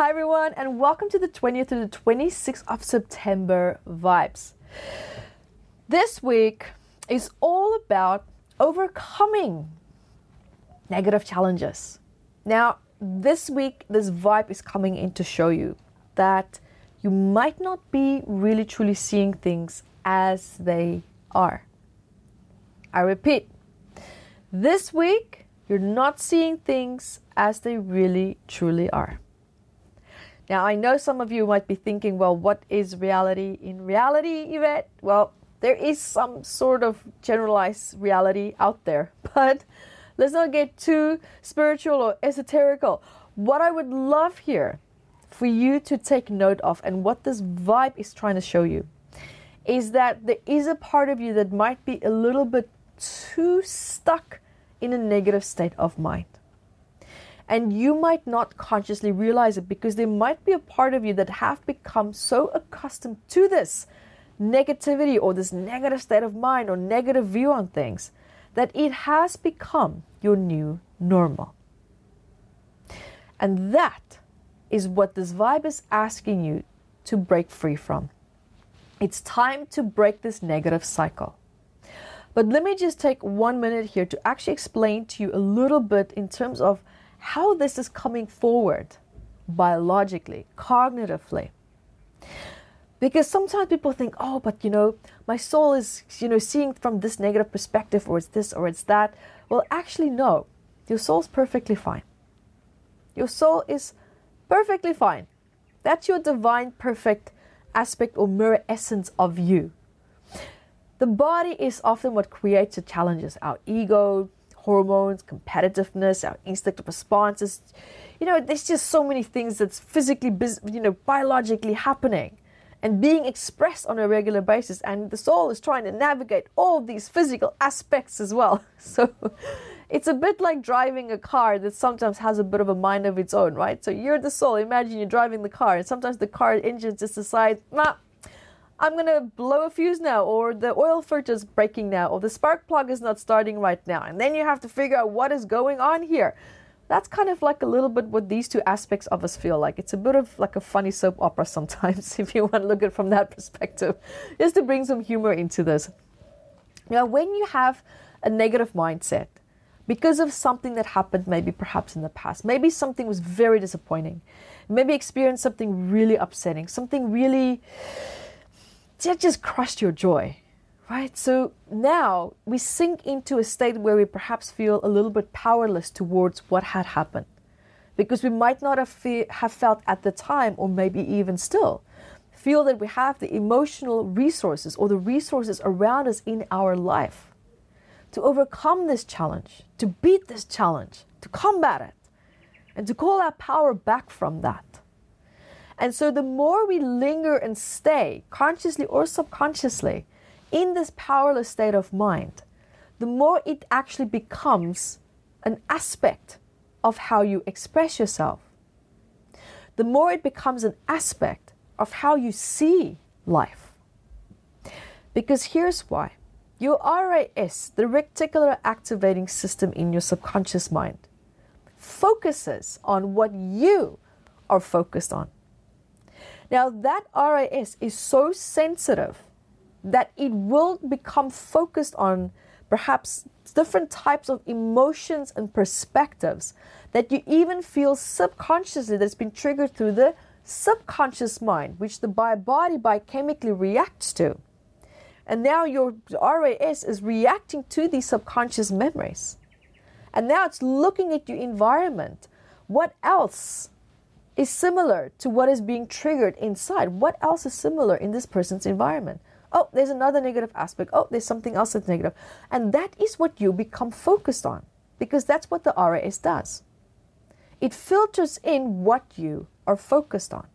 Hi, everyone, and welcome to the 20th to the 26th of September vibes. This week is all about overcoming negative challenges. Now, this week, this vibe is coming in to show you that you might not be really truly seeing things as they are. I repeat, this week, you're not seeing things as they really truly are. Now, I know some of you might be thinking, well, what is reality? In reality, Yvette, well, there is some sort of generalized reality out there, but let's not get too spiritual or esoterical. What I would love here for you to take note of and what this vibe is trying to show you is that there is a part of you that might be a little bit too stuck in a negative state of mind. And you might not consciously realize it because there might be a part of you that have become so accustomed to this negativity or this negative state of mind or negative view on things that it has become your new normal. And that is what this vibe is asking you to break free from. It's time to break this negative cycle. But let me just take one minute here to actually explain to you a little bit in terms of how this is coming forward biologically, cognitively. Because sometimes people think, oh, but you know, my soul is, you know, seeing from this negative perspective, or it's this or it's that. Well, actually, no. Your soul's perfectly fine. Your soul is perfectly fine. That's your divine, perfect aspect or mirror essence of you. The body is often what creates the challenges our ego, hormones, competitiveness, our instinctive responses. You know, there's just so many things that's physically, you know, biologically happening and being expressed on a regular basis. And the soul is trying to navigate all these physical aspects as well. So it's a bit like driving a car that sometimes has a bit of a mind of its own, right? So you're the soul. Imagine you're driving the car, and sometimes the car engine just decides, nah, I'm gonna blow a fuse now, or the oil filter is breaking now, or the spark plug is not starting right now. And then you have to figure out what is going on here. That's kind of like a little bit what these two aspects of us feel like. It's a bit of like a funny soap opera sometimes, if you want to look at it from that perspective, just to bring some humor into this. Now, when you have a negative mindset, because of something that happened maybe perhaps in the past. Maybe something was very disappointing. Maybe experienced something really upsetting, something really that just crushed your joy, right? So now we sink into a state where we perhaps feel a little bit powerless towards what had happened because we might not have, fe- have felt at the time, or maybe even still, feel that we have the emotional resources or the resources around us in our life to overcome this challenge, to beat this challenge, to combat it, and to call our power back from that. And so the more we linger and stay, consciously or subconsciously, in this powerless state of mind, the more it actually becomes an aspect of how you express yourself. The more it becomes an aspect of how you see life. Because here's why your RAS, the reticular activating system in your subconscious mind, focuses on what you are focused on. Now, that RAS is so sensitive that it will become focused on perhaps different types of emotions and perspectives that you even feel subconsciously that's been triggered through the subconscious mind, which the body biochemically reacts to. And now your RAS is reacting to these subconscious memories. And now it's looking at your environment. What else is similar to what is being triggered inside. What else is similar in this person's environment? Oh, there's another negative aspect. Oh, there's something else that's negative. And that is what you become focused on because that's what the RAS does. It filters in what you are focused on.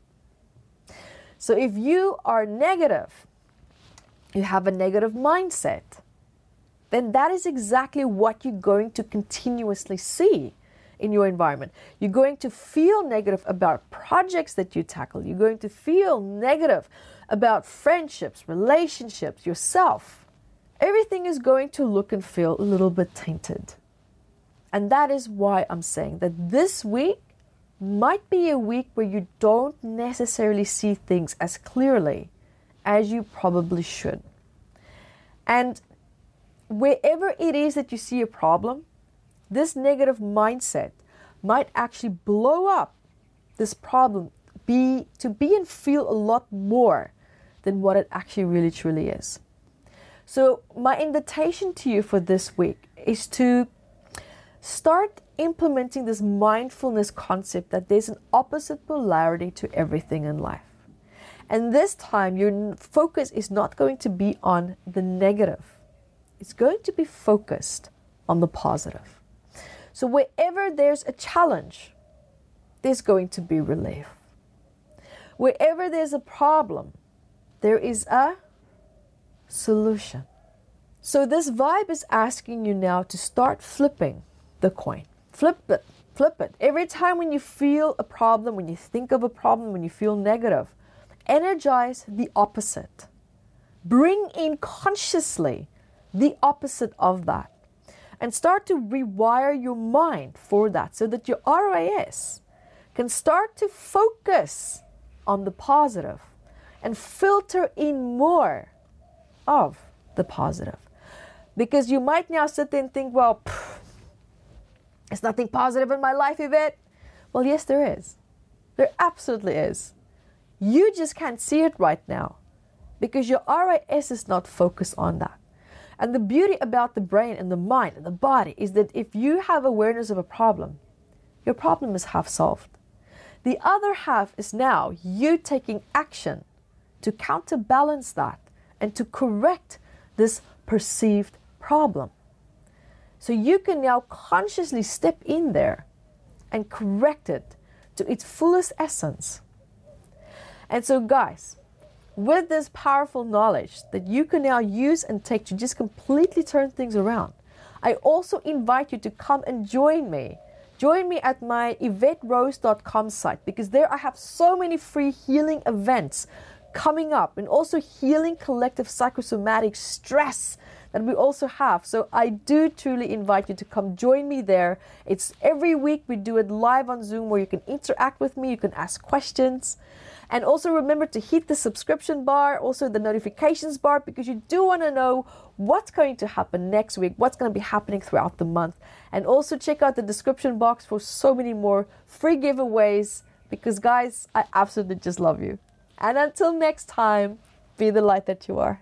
So if you are negative, you have a negative mindset, then that is exactly what you're going to continuously see in your environment. You're going to feel negative about projects that you tackle. You're going to feel negative about friendships, relationships, yourself. Everything is going to look and feel a little bit tainted. And that is why I'm saying that this week might be a week where you don't necessarily see things as clearly as you probably should. And wherever it is that you see a problem, this negative mindset might actually blow up this problem be to be and feel a lot more than what it actually really truly is. So my invitation to you for this week is to start implementing this mindfulness concept that there's an opposite polarity to everything in life. And this time, your focus is not going to be on the negative, it's going to be focused on the positive. So, wherever there's a challenge, there's going to be relief. Wherever there's a problem, there is a solution. So, this vibe is asking you now to start flipping the coin. Flip it, flip it. Every time when you feel a problem, when you think of a problem, when you feel negative, energize the opposite. Bring in consciously the opposite of that and start to rewire your mind for that so that your RAS can start to focus on the positive and filter in more of the positive. Because you might now sit there and think, well, there's nothing positive in my life, Yvette. Well, yes, there is. There absolutely is. You just can't see it right now because your RAS is not focused on that. And the beauty about the brain and the mind and the body is that if you have awareness of a problem, your problem is half solved. The other half is now you taking action to counterbalance that and to correct this perceived problem. So you can now consciously step in there and correct it to its fullest essence. And so, guys, with this powerful knowledge that you can now use and take to just completely turn things around, I also invite you to come and join me. Join me at my YvetteRose.com site because there I have so many free healing events coming up and also healing collective psychosomatic stress that we also have. So I do truly invite you to come join me there. It's every week we do it live on Zoom where you can interact with me, you can ask questions. And also remember to hit the subscription bar, also the notifications bar, because you do want to know what's going to happen next week, what's going to be happening throughout the month. And also check out the description box for so many more free giveaways, because guys, I absolutely just love you. And until next time, be the light that you are.